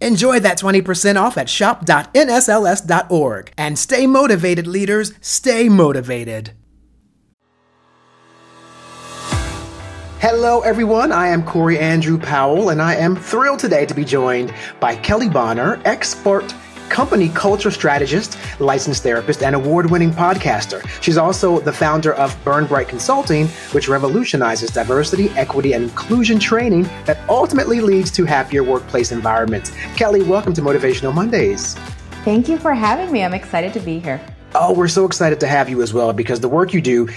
Enjoy that 20% off at shop.nsls.org. And stay motivated, leaders. Stay motivated. Hello, everyone. I am Corey Andrew Powell, and I am thrilled today to be joined by Kelley Bonner, expert company culture strategist, licensed therapist, and award winning podcaster. She's also the founder of Burn Bright Consulting, which revolutionizes diversity, equity, and inclusion training that ultimately leads to happier workplace environments. Kelley, welcome to Motivational Mondays. Thank you for having me. I'm excited to be here. Oh, we're so excited to have you as well because the work you do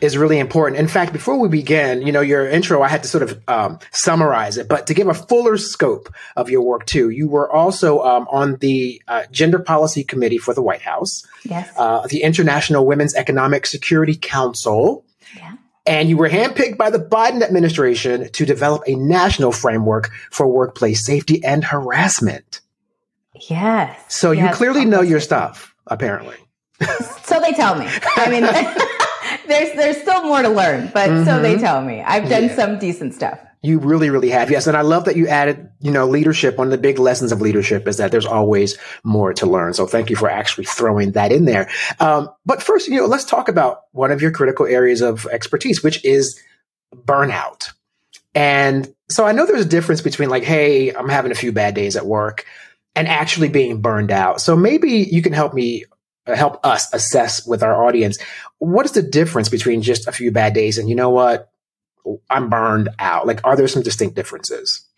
is really important. In fact, before we begin, you know, your intro, I had to sort of um, summarize it, but to give a fuller scope of your work too, you were also um, on the uh, Gender Policy Committee for the White House, yes, uh, the International Women's Economic Security Council, yeah. and you were handpicked by the Biden administration to develop a national framework for workplace safety and harassment. Yes. So yes, you clearly know your stuff, apparently. so they tell me. I mean, there's there's still more to learn, but mm-hmm. so they mm-hmm. tell me. I've done yeah. some decent stuff. You really, really have. Yes. And I love that you added, you know, leadership. One of the big lessons of leadership is that there's always more to learn. So thank you for actually throwing that in there. Um, but first, you know, let's talk about one of your critical areas of expertise, which is burnout. And so I know there's a difference between like, hey, I'm having a few bad days at work and actually being burned out. So maybe you can help me uh, help us assess with our audience what is the difference between just a few bad days and you know what i'm burned out like are there some distinct differences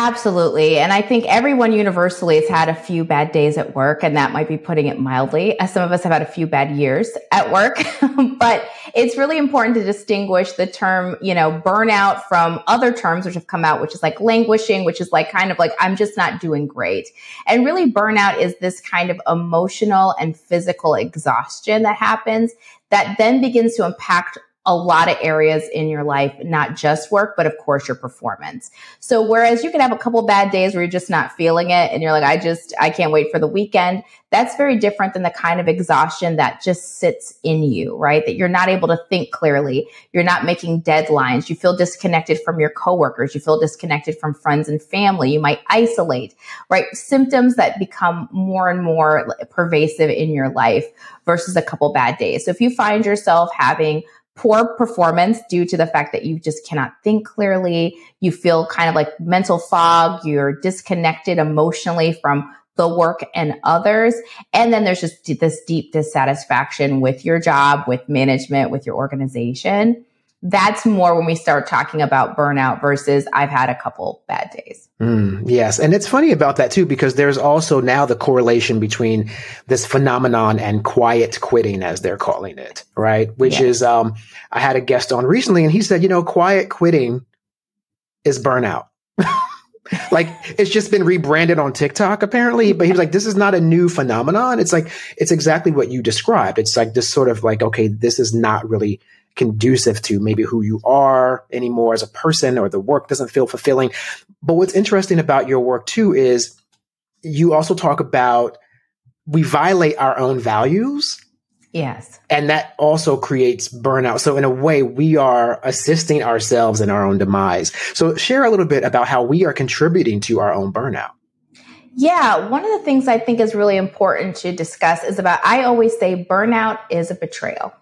Absolutely. And I think everyone universally has had a few bad days at work, and that might be putting it mildly. As some of us have had a few bad years at work, but it's really important to distinguish the term, you know, burnout from other terms which have come out, which is like languishing, which is like kind of like, I'm just not doing great. And really burnout is this kind of emotional and physical exhaustion that happens that then begins to impact a lot of areas in your life, not just work, but of course your performance. So whereas you can have a couple bad days where you're just not feeling it and you're like, I just, I can't wait for the weekend. That's very different than the kind of exhaustion that just sits in you, right? That you're not able to think clearly. You're not making deadlines. You feel disconnected from your coworkers. You feel disconnected from friends and family. You might isolate, right? Symptoms that become more and more pervasive in your life versus a couple bad days. So if you find yourself having poor performance due to the fact that you just cannot think clearly. You feel kind of like mental fog. You're disconnected emotionally from the work and others. And then there's just this deep dissatisfaction with your job, with management, with your organization that's more when we start talking about burnout versus I've had a couple bad days. Mm, yes. And it's funny about that too, because there's also now the correlation between this phenomenon and quiet quitting, as they're calling it, right? Which is, um, I had a guest on recently and he said, you know, quiet quitting is burnout. like it's just been rebranded on TikTok apparently, but he was like, this is not a new phenomenon. It's like, it's exactly what you described. It's like this sort of like, okay, this is not really conducive to maybe who you are anymore as a person or the work doesn't feel fulfilling. But what's interesting about your work too is you also talk about we violate our own values. Yes. And that also creates burnout. So in a way, we are assisting ourselves in our own demise. So share a little bit about how we are contributing to our own burnout. Yeah, one of the things I think is really important to discuss is about I always say burnout is a betrayal.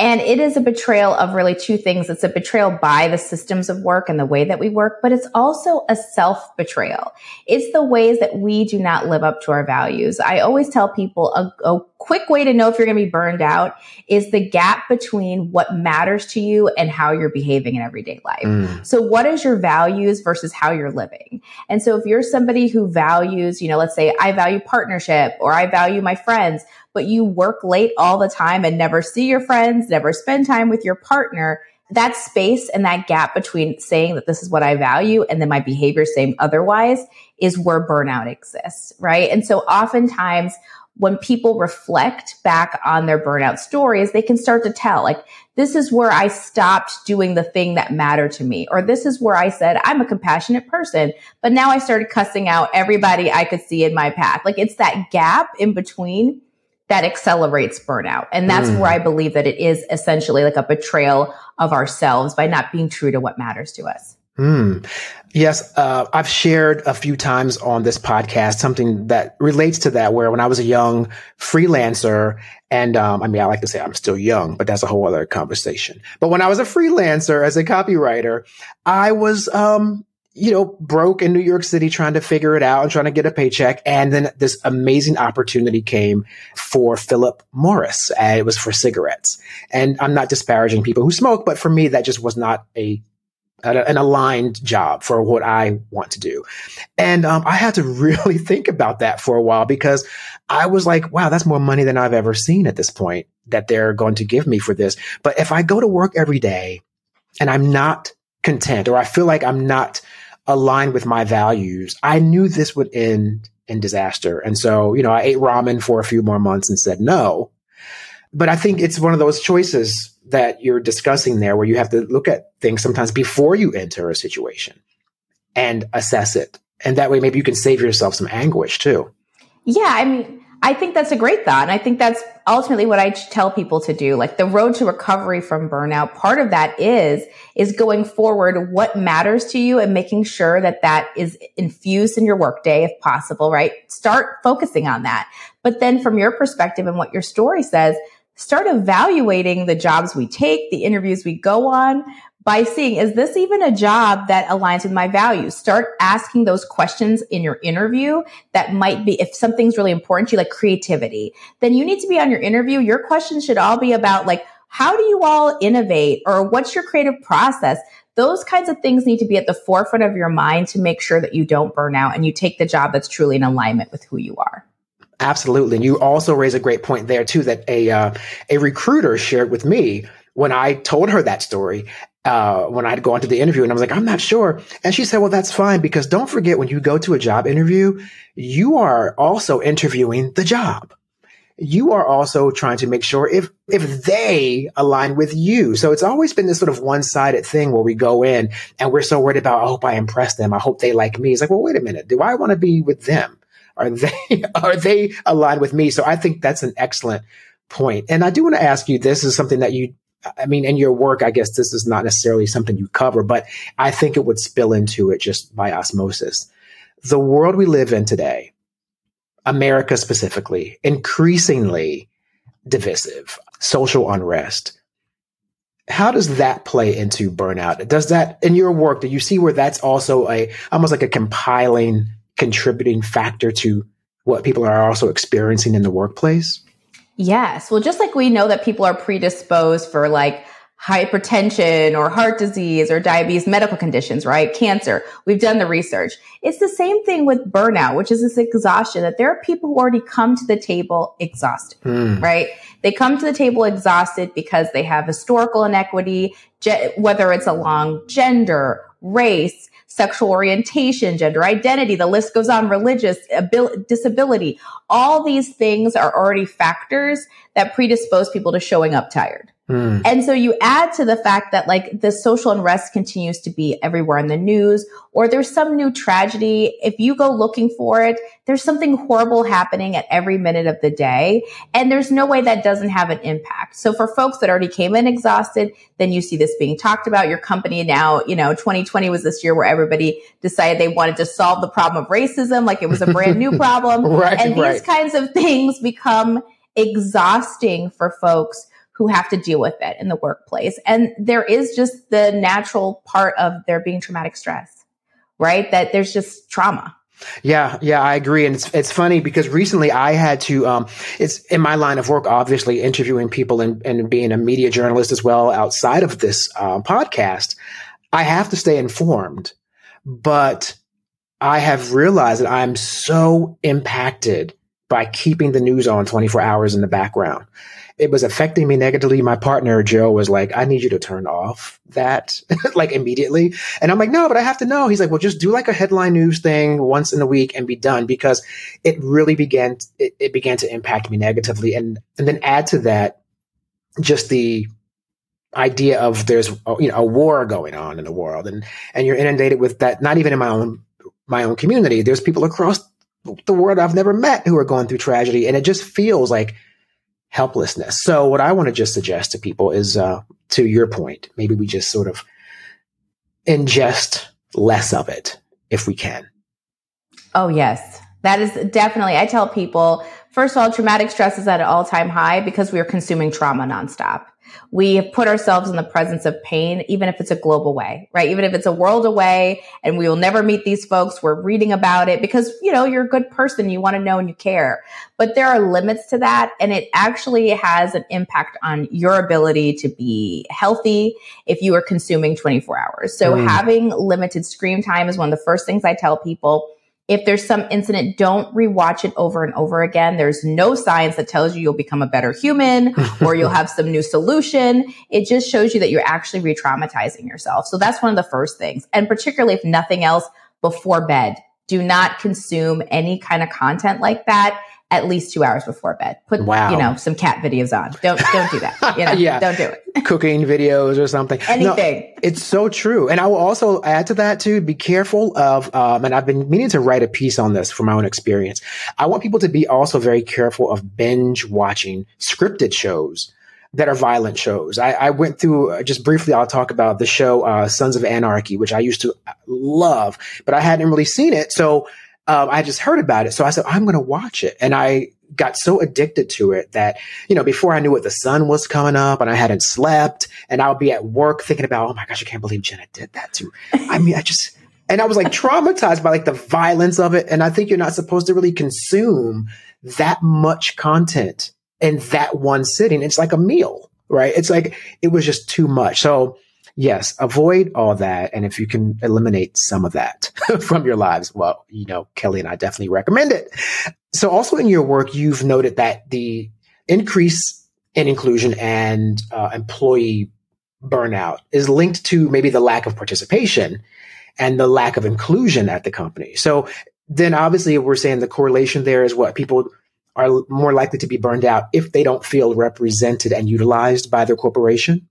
And it is a betrayal of really two things. It's a betrayal by the systems of work and the way that we work, but it's also a self betrayal. It's the ways that we do not live up to our values. I always tell people a, a quick way to know if you're going to be burned out is the gap between what matters to you and how you're behaving in everyday life. Mm. So what is your values versus how you're living? And so if you're somebody who values, you know, let's say I value partnership or I value my friends, but you work late all the time and never see your friends, never spend time with your partner, that space and that gap between saying that this is what I value and then my behavior saying otherwise is where burnout exists, right? And so oftentimes when people reflect back on their burnout stories, they can start to tell like, this is where I stopped doing the thing that mattered to me. Or this is where I said, I'm a compassionate person, but now I started cussing out everybody I could see in my path. Like it's that gap in between that accelerates burnout. And that's mm. where I believe that it is essentially like a betrayal of ourselves by not being true to what matters to us. Mm. Yes, uh, I've shared a few times on this podcast something that relates to that. Where when I was a young freelancer, and um, I mean, I like to say I'm still young, but that's a whole other conversation. But when I was a freelancer as a copywriter, I was um, you know, broke in New York City trying to figure it out and trying to get a paycheck. And then this amazing opportunity came for Philip Morris. And it was for cigarettes. And I'm not disparaging people who smoke, but for me, that just was not a an aligned job for what I want to do. And um, I had to really think about that for a while because I was like, wow, that's more money than I've ever seen at this point that they're going to give me for this. But if I go to work every day and I'm not content or I feel like I'm not aligned with my values, I knew this would end in disaster. And so, you know, I ate ramen for a few more months and said no. But I think it's one of those choices that you're discussing there where you have to look at things sometimes before you enter a situation and assess it. And that way, maybe you can save yourself some anguish too. Yeah. I mean, I think that's a great thought. And I think that's ultimately what I tell people to do. Like the road to recovery from burnout, part of that is, is going forward what matters to you and making sure that that is infused in your workday if possible, right? Start focusing on that. But then from your perspective and what your story says, start evaluating the jobs we take, the interviews we go on, by seeing, is this even a job that aligns with my values? Start asking those questions in your interview that might be, if something's really important to you, like creativity, then you need to be on your interview. Your questions should all be about like, how do you all innovate or what's your creative process? Those kinds of things need to be at the forefront of your mind to make sure that you don't burn out and you take the job that's truly in alignment with who you are. Absolutely. And you also raise a great point there too that a uh, a recruiter shared with me when I told her that story uh, when I'd go into the interview and I was like, I'm not sure. And she said, well, that's fine because don't forget when you go to a job interview, you are also interviewing the job. You are also trying to make sure if, if they align with you. So it's always been this sort of one sided thing where we go in and we're so worried about, I hope I impress them. I hope they like me. It's like, well, wait a minute. Do I want to be with them? Are they, are they aligned with me? So I think that's an excellent point. And I do want to ask you, this is something that you I mean, in your work, I guess this is not necessarily something you cover, but I think it would spill into it just by osmosis. The world we live in today, America specifically, increasingly divisive, social unrest. How does that play into burnout? Does that, in your work, do you see where that's also a, almost like a compiling, contributing factor to what people are also experiencing in the workplace? Yes. Well, just like we know that people are predisposed for like hypertension or heart disease or diabetes, medical conditions, right? Cancer. We've done the research. It's the same thing with burnout, which is this exhaustion that there are people who already come to the table exhausted, mm. right? They come to the table exhausted because they have historical inequity, ge- whether it's along gender, race, sexual orientation, gender identity, the list goes on, religious, abil- disability. All these things are already factors that predispose people to showing up tired. Mm. And so you add to the fact that like the social unrest continues to be everywhere in the news, or there's some new tragedy. If you go looking for it, there's something horrible happening at every minute of the day. And there's no way that doesn't have an impact. So for folks that already came in exhausted, then you see this being talked about. Your company now, you know, 2020 was this year where everybody decided they wanted to solve the problem of racism like it was a brand new problem. right, and these right. kinds of things become exhausting for folks who have to deal with it in the workplace. And there is just the natural part of there being traumatic stress, right? That there's just trauma. Yeah, yeah, I agree, and it's it's funny because recently I had to. Um, it's in my line of work, obviously interviewing people and, and being a media journalist as well outside of this uh, podcast. I have to stay informed, but I have realized that I'm so impacted by keeping the news on 24 hours in the background it was affecting me negatively. My partner, Joe, was like, I need you to turn off that like immediately. And I'm like, no, but I have to know. He's like, well, just do like a headline news thing once in a week and be done because it really began, it, it began to impact me negatively. And, and then add to that just the idea of there's, uh, you know, a war going on in the world and, and you're inundated with that, not even in my own, my own community. There's people across the world I've never met who are going through tragedy. And it just feels like, helplessness. So what I want to just suggest to people is, uh, to your point, maybe we just sort of ingest less of it if we can. Oh, yes. That is definitely, I tell people, first of all, traumatic stress is at an all time high because we are consuming trauma nonstop we have put ourselves in the presence of pain, even if it's a global way, right? Even if it's a world away and we will never meet these folks, we're reading about it because, you know, you're a good person. You want to know and you care. But there are limits to that. And it actually has an impact on your ability to be healthy if you are consuming 24 hours. So mm. having limited screen time is one of the first things I tell people if there's some incident, don't rewatch it over and over again. There's no science that tells you you'll become a better human or you'll have some new solution. It just shows you that you're actually re-traumatizing yourself. So that's one of the first things. And particularly if nothing else before bed, do not consume any kind of content like that at least two hours before bed. Put wow. you know some cat videos on. Don't don't do that. You know, yeah. don't do it. Cooking videos or something. Anything. No, it's so true. And I will also add to that too. Be careful of. Um, and I've been meaning to write a piece on this from my own experience. I want people to be also very careful of binge watching scripted shows that are violent shows. I, I went through uh, just briefly. I'll talk about the show uh, Sons of Anarchy, which I used to love, but I hadn't really seen it. So um, I just heard about it. So I said, I'm going to watch it. And I got so addicted to it that, you know, before I knew it, the sun was coming up and I hadn't slept and I'll be at work thinking about, oh my gosh, I can't believe Gemma did that too. I mean, I just, and I was like traumatized by like the violence of it. And I think you're not supposed to really consume that much content in that one sitting. It's like a meal, right? It's like, it was just too much. So, yes, avoid all that. And if you can eliminate some of that from your lives, well, you know, Kelley and I definitely recommend it. So also in your work, you've noted that the increase in inclusion and uh, employee burnout is linked to maybe the lack of participation and the lack of inclusion at the company. So then obviously we're saying the correlation there is what people are more likely to be burned out if they don't feel represented and utilized by their corporation.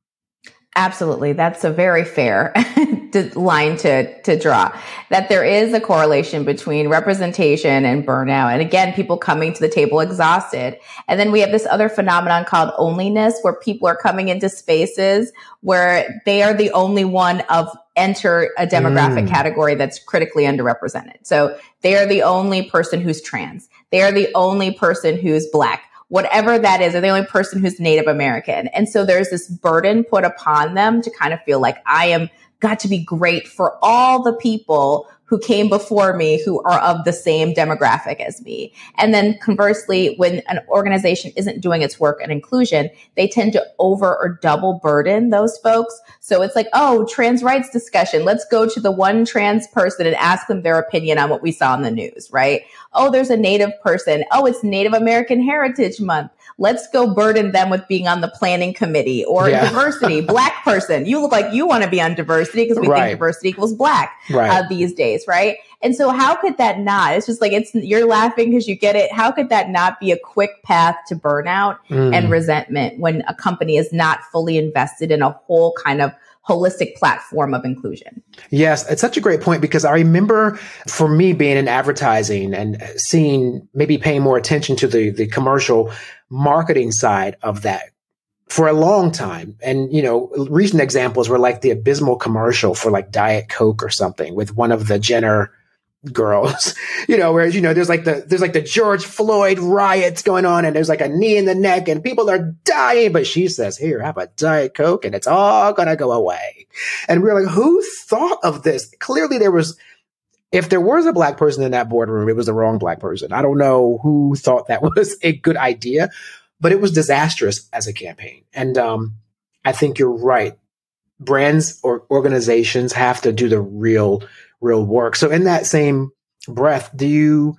Absolutely. That's a very fair line to, to draw that there is a correlation between representation and burnout. And again, people coming to the table exhausted. And then we have this other phenomenon called onlyness where people are coming into spaces where they are the only one of enter a demographic mm. category that's critically underrepresented. So they are the only person who's trans. They are the only person who's black whatever that is, they're the only person who's Native American. And so there's this burden put upon them to kind of feel like I am got to be great for all the people who came before me who are of the same demographic as me. And then conversely, when an organization isn't doing its work in inclusion, they tend to over or double burden those folks. So it's like, oh, trans rights discussion. Let's go to the one trans person and ask them their opinion on what we saw in the news, right? Oh, there's a native person. Oh, it's Native American Heritage Month let's go burden them with being on the planning committee or yeah. diversity, black person. You look like you want to be on diversity because we right. think diversity equals black right. uh, these days, right? And so how could that not? It's just like it's you're laughing because you get it. How could that not be a quick path to burnout mm. and resentment when a company is not fully invested in a whole kind of holistic platform of inclusion. Yes, it's such a great point because I remember for me being in advertising and seeing maybe paying more attention to the the commercial marketing side of that for a long time. And, you know, recent examples were like the abysmal commercial for like Diet Coke or something with one of the Jenner girls, you know, whereas, you know, there's like the, there's like the George Floyd riots going on and there's like a knee in the neck and people are dying, but she says, here, have a Diet Coke and it's all going to go away. And we we're like, who thought of this? Clearly there was, if there was a black person in that boardroom, it was the wrong black person. I don't know who thought that was a good idea, but it was disastrous as a campaign. And um, I think you're right. Brands or organizations have to do the real real work. So in that same breath, do you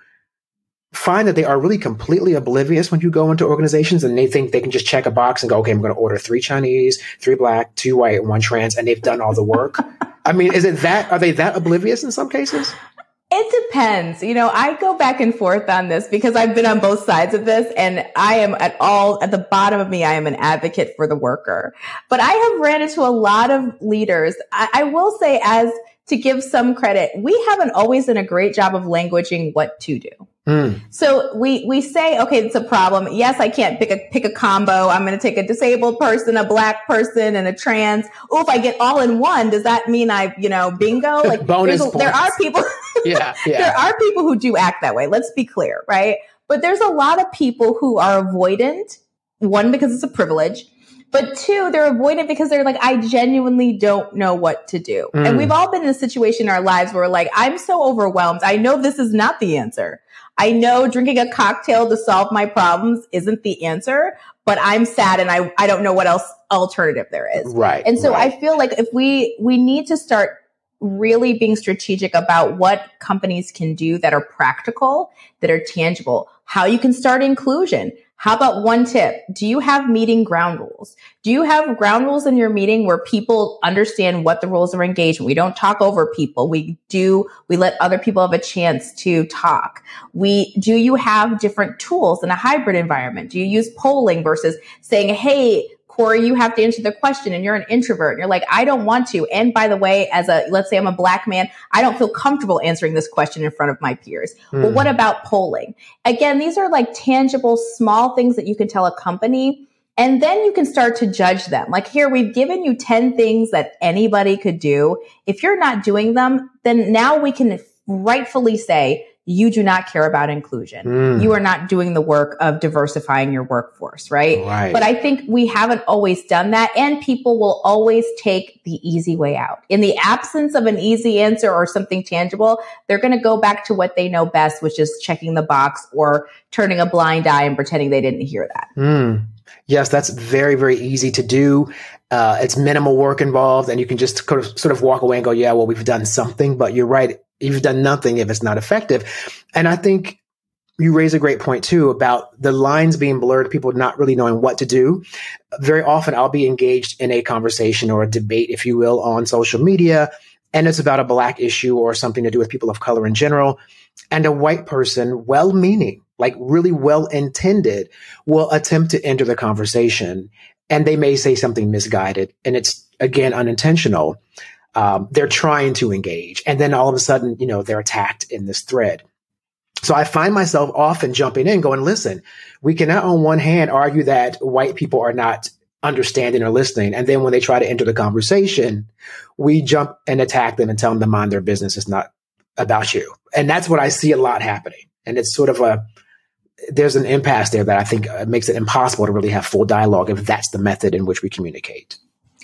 find that they are really completely oblivious when you go into organizations and they think they can just check a box and go, okay, I'm going to order three Chinese, three black, two white, one trans, and they've done all the work. I mean, is it that, are they that oblivious in some cases? It depends. You know, I go back and forth on this because I've been on both sides of this and I am at all, at the bottom of me, I am an advocate for the worker. But I have ran into a lot of leaders. I, I will say as to give some credit, we haven't always done a great job of languaging what to do. Mm. So we we say, okay, it's a problem. Yes, I can't pick a pick a combo. I'm going to take a disabled person, a black person, and a trans. Oh, if I get all in one, does that mean I, you know, bingo? Like bonus. There are people. yeah, yeah. there are people who do act that way. Let's be clear, right? But there's a lot of people who are avoidant. One because it's a privilege, but two, they're avoidant because they're like, I genuinely don't know what to do. Mm. And we've all been in a situation in our lives where like, I'm so overwhelmed. I know this is not the answer. I know drinking a cocktail to solve my problems isn't the answer, but I'm sad and I, I don't know what else alternative there is. Right. And so right. I feel like if we, we need to start really being strategic about what companies can do that are practical, that are tangible, how you can start inclusion, how about one tip? Do you have meeting ground rules? Do you have ground rules in your meeting where people understand what the rules of engagement? We don't talk over people. We do, we let other people have a chance to talk. We, do you have different tools in a hybrid environment? Do you use polling versus saying, Hey, Corey, you have to answer the question and you're an introvert. And you're like, I don't want to. And by the way, as a, let's say I'm a black man, I don't feel comfortable answering this question in front of my peers. Mm. Well, what about polling? Again, these are like tangible, small things that you can tell a company. And then you can start to judge them. Like here, we've given you 10 things that anybody could do. If you're not doing them, then now we can rightfully say, you do not care about inclusion. Mm. You are not doing the work of diversifying your workforce, right? right? But I think we haven't always done that and people will always take the easy way out. In the absence of an easy answer or something tangible, they're going to go back to what they know best, which is checking the box or turning a blind eye and pretending they didn't hear that. Mm. Yes, that's very, very easy to do. Uh, it's minimal work involved, and you can just sort of, sort of walk away and go, "Yeah, well, we've done something." But you're right; you've done nothing if it's not effective. And I think you raise a great point too about the lines being blurred, people not really knowing what to do. Very often I'll be engaged in a conversation or a debate, if you will, on social media, and it's about a black issue or something to do with people of color in general. And a white person, well meaning, like really well intended, will attempt to enter the conversation. And they may say something misguided, and it's again unintentional um, they're trying to engage. And then all of a sudden, you know, they're attacked in this thread. So I find myself often jumping in going, listen, we cannot on one hand argue that white people are not understanding or listening. And then when they try to enter the conversation, we jump and attack them and tell them to mind their business. It's not about you. And that's what I see a lot happening. And it's sort of a, there's an impasse there that I think uh, makes it impossible to really have full dialogue if that's the method in which we communicate.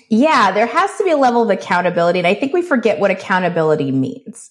Yeah, there has to be a level of accountability. And I think we forget what accountability means.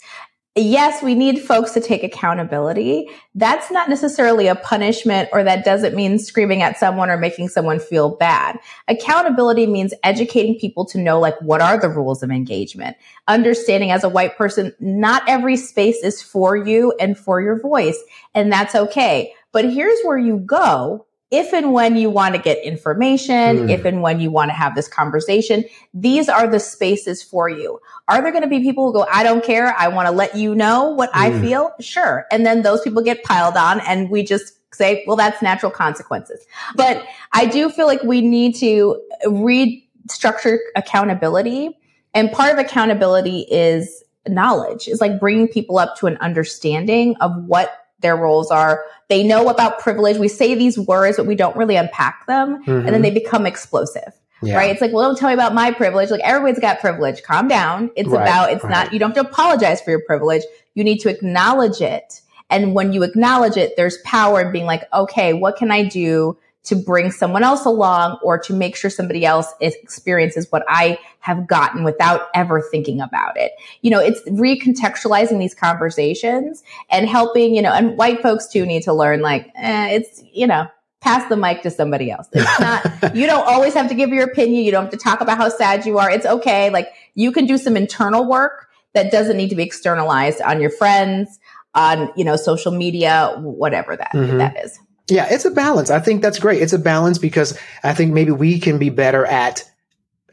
Yes, we need folks to take accountability. That's not necessarily a punishment or that doesn't mean screaming at someone or making someone feel bad. Accountability means educating people to know like what are the rules of engagement. Understanding as a white person, not every space is for you and for your voice. And that's okay. But here's where you go if and when you want to get information, mm. if and when you want to have this conversation, these are the spaces for you. Are there going to be people who go, I don't care. I want to let you know what mm. I feel? Sure. And then those people get piled on and we just say, well, that's natural consequences. But I do feel like we need to restructure accountability. And part of accountability is knowledge, is like bringing people up to an understanding of what their roles are. They know about privilege. We say these words, but we don't really unpack them. Mm-hmm. And then mm-hmm. they become explosive. Yeah. Right. It's like, well, don't tell me about my privilege. Like everybody's got privilege. Calm down. It's right, about, it's right. not, you don't have to apologize for your privilege. You need to acknowledge it. And when you acknowledge it, there's power in being like, okay, what can I do to bring someone else along or to make sure somebody else experiences what I have gotten without ever thinking about it. You know, it's recontextualizing these conversations and helping, you know, and white folks too need to learn like, eh, it's, you know, pass the mic to somebody else. It's not, you don't always have to give your opinion. You don't have to talk about how sad you are. It's okay. Like you can do some internal work that doesn't need to be externalized on your friends, on, you know, social media, whatever that, mm-hmm. that is. Yeah, it's a balance. I think that's great. It's a balance because I think maybe we can be better at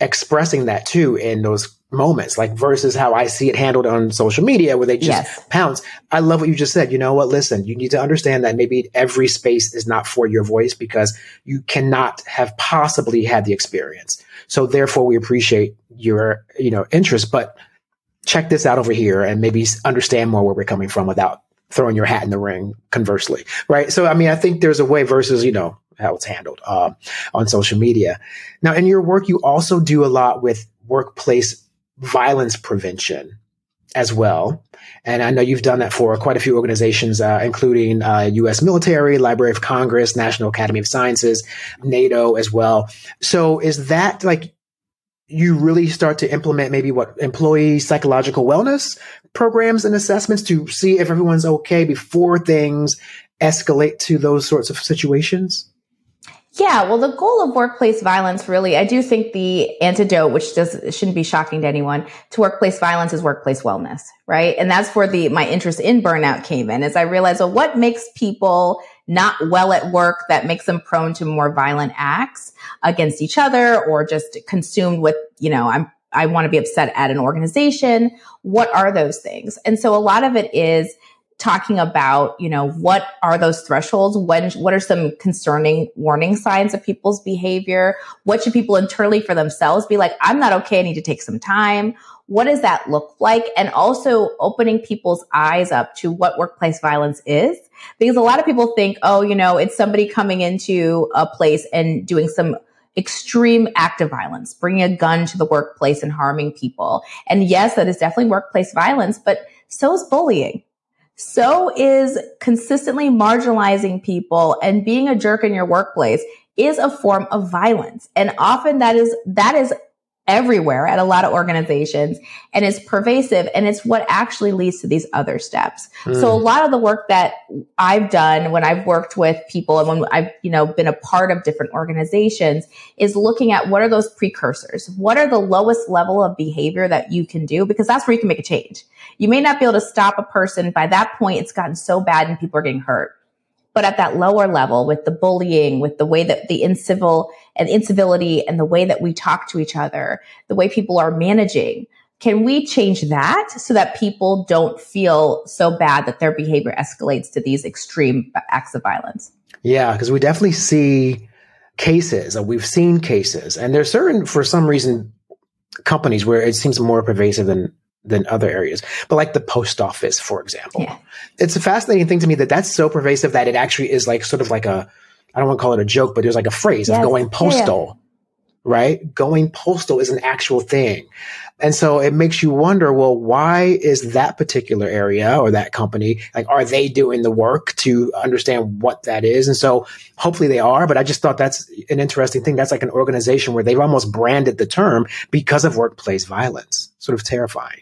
expressing that too in those moments, like versus how I see it handled on social media where they just yes. pounce. I love what you just said. You know what? Listen, you need to understand that maybe every space is not for your voice because you cannot have possibly had the experience. So therefore we appreciate your, you know, interest, but check this out over here and maybe understand more where we're coming from without throwing your hat in the ring conversely. Right. So, I mean, I think there's a way versus, you know, how it's handled uh, on social media. Now, in your work, you also do a lot with workplace violence prevention as well. And I know you've done that for quite a few organizations, uh, including uh, U.S. military, Library of Congress, National Academy of Sciences, NATO as well. So is that like you really start to implement maybe what employee psychological wellness programs and assessments to see if everyone's okay before things escalate to those sorts of situations? Yeah, well, the goal of workplace violence really, I do think the antidote, which does shouldn't be shocking to anyone, to workplace violence is workplace wellness, right? And that's where the my interest in burnout came in. As I realized, well, what makes people not well at work that makes them prone to more violent acts against each other or just consumed with, you know, I'm I want to be upset at an organization. What are those things? And so a lot of it is talking about, you know, what are those thresholds? When, what are some concerning warning signs of people's behavior? What should people internally for themselves be like? I'm not okay. I need to take some time. What does that look like? And also opening people's eyes up to what workplace violence is. Because a lot of people think, oh, you know, it's somebody coming into a place and doing some extreme act of violence, bringing a gun to the workplace and harming people. And yes, that is definitely workplace violence, but so is bullying so is consistently marginalizing people and being a jerk in your workplace is a form of violence. And often that is, that is everywhere at a lot of organizations and it's pervasive and it's what actually leads to these other steps. Mm. So a lot of the work that I've done when I've worked with people and when I've, you know, been a part of different organizations is looking at what are those precursors? What are the lowest level of behavior that you can do? Because that's where you can make a change. You may not be able to stop a person. By that point, it's gotten so bad and people are getting hurt. But at that lower level with the bullying, with the way that the incivil and incivility and the way that we talk to each other, the way people are managing, can we change that so that people don't feel so bad that their behavior escalates to these extreme acts of violence? Yeah, because we definitely see cases, or we've seen cases, and there's certain, for some reason, companies where it seems more pervasive than than other areas. But like the post office, for example, yeah. it's a fascinating thing to me that that's so pervasive that it actually is like sort of like a, I don't want to call it a joke, but there's like a phrase yes. of going postal, yeah. right? Going postal is an actual thing. And so it makes you wonder, well, why is that particular area or that company, like, are they doing the work to understand what that is? And so hopefully they are, but I just thought that's an interesting thing. That's like an organization where they've almost branded the term because of workplace violence. Sort of terrifying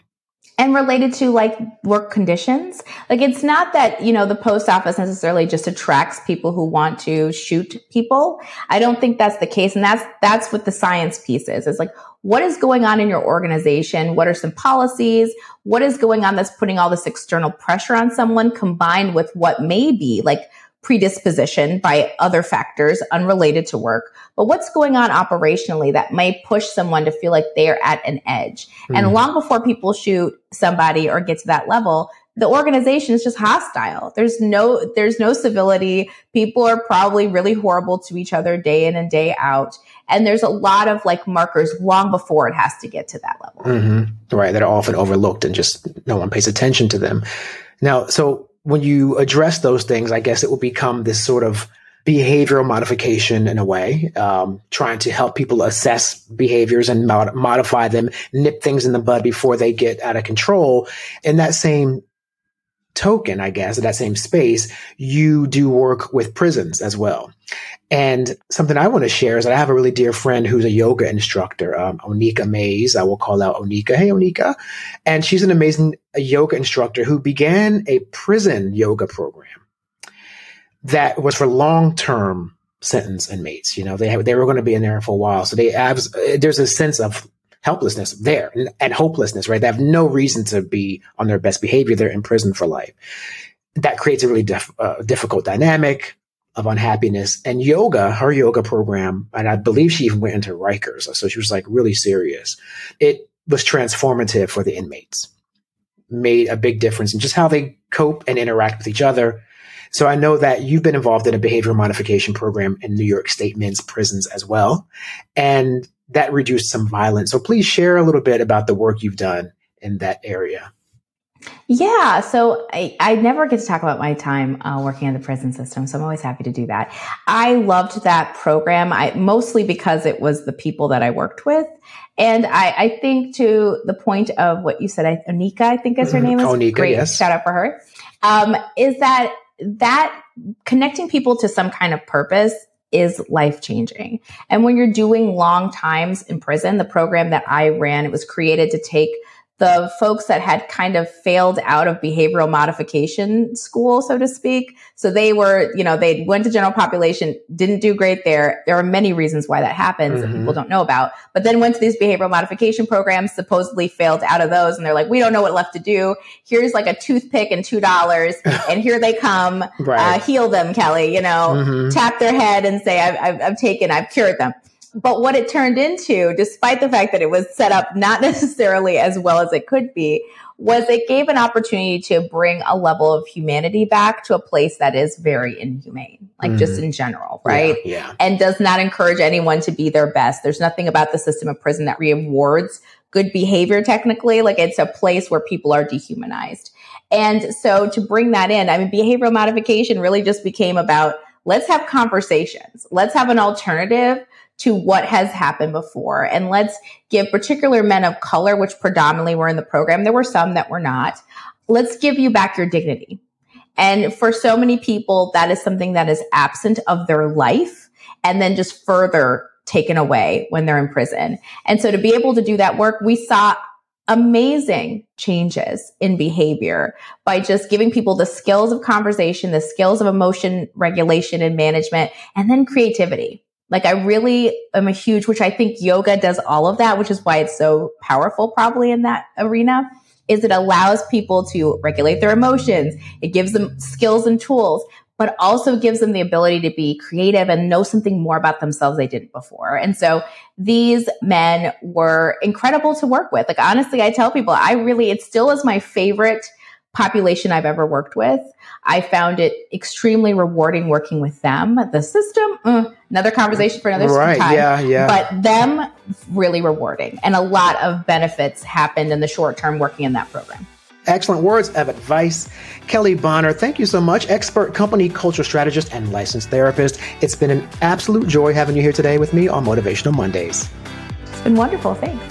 and related to like work conditions. Like it's not that, you know, the post office necessarily just attracts people who want to shoot people. I don't think that's the case. And that's, that's what the science piece is. It's like, what is going on in your organization? What are some policies? What is going on that's putting all this external pressure on someone combined with what may be like predisposition by other factors unrelated to work, but what's going on operationally that may push someone to feel like they're at an edge. Mm. And long before people shoot somebody or get to that level, the organization is just hostile. There's no, there's no civility. People are probably really horrible to each other day in and day out. And there's a lot of like markers long before it has to get to that level. Mm-hmm. Right. That are often overlooked and just no one pays attention to them. Now, so when you address those things, I guess it will become this sort of behavioral modification in a way, um, trying to help people assess behaviors and mod- modify them, nip things in the bud before they get out of control. In that same token, I guess, in that same space, you do work with prisons as well. And something I want to share is that I have a really dear friend who's a yoga instructor, um, Onika Mays. I will call out Onika. Hey, Onika. And she's an amazing yoga instructor who began a prison yoga program that was for long term sentence inmates. You know, they have, they were going to be in there for a while. So they have, there's a sense of helplessness there and, and hopelessness, right? They have no reason to be on their best behavior. They're in prison for life. that creates a really uh, difficult dynamic of unhappiness. And yoga, her yoga program, and I believe she even went into Rikers, so she was like really serious. It was transformative for the inmates, made a big difference in just how they cope and interact with each other. So I know that you've been involved in a behavior modification program in New York State men's prisons as well. And that reduced some violence. So please share a little bit about the work you've done in that area. Yeah, so I, I never get to talk about my time uh, working in the prison system, so I'm always happy to do that. I loved that program, I mostly because it was the people that I worked with, and I, I think to the point of what you said, I, Onika, I think is her mm-hmm. name is Onika, great. Yes. Shout out for her. Um, is that that connecting people to some kind of purpose is life changing. And when you're doing long times in prison, the program that I ran, it was created to take the folks that had kind of failed out of behavioral modification school, so to speak. So they were, you know, they went to general population, didn't do great there. There are many reasons why that happens mm-hmm. that people don't know about, but then went to these behavioral modification programs, supposedly failed out of those. And they're like, we don't know what left to do. Here's like a toothpick and $2 and here they come, right. uh, heal them, Kelley, you know, mm-hmm. tap their head and say, I've, I've, I've taken, I've cured them. But what it turned into, despite the fact that it was set up not necessarily as well as it could be, was it gave an opportunity to bring a level of humanity back to a place that is very inhumane, like mm. just in general, right? Yeah, yeah. And does not encourage anyone to be their best. There's nothing about the system of prison that rewards good behavior technically. Like it's a place where people are dehumanized. And so to bring that in, I mean, behavioral modification really just became about let's have conversations. Let's have an alternative to what has happened before. And let's give particular men of color, which predominantly were in the program. There were some that were not. Let's give you back your dignity. And for so many people, that is something that is absent of their life and then just further taken away when they're in prison. And so to be able to do that work, we saw amazing changes in behavior by just giving people the skills of conversation, the skills of emotion regulation and management, and then creativity. Like I really am a huge, which I think yoga does all of that, which is why it's so powerful probably in that arena, is it allows people to regulate their emotions. It gives them skills and tools, but also gives them the ability to be creative and know something more about themselves they didn't before. And so these men were incredible to work with. Like honestly, I tell people, I really, it still is my favorite population I've ever worked with. I found it extremely rewarding working with them. The system, uh, another conversation for another right, time. Yeah, yeah. But them, really rewarding. And a lot of benefits happened in the short term working in that program. Excellent words of advice. Kelley Bonner, thank you so much. Expert company culture strategist and licensed therapist. It's been an absolute joy having you here today with me on Motivational Mondays. It's been wonderful. Thanks.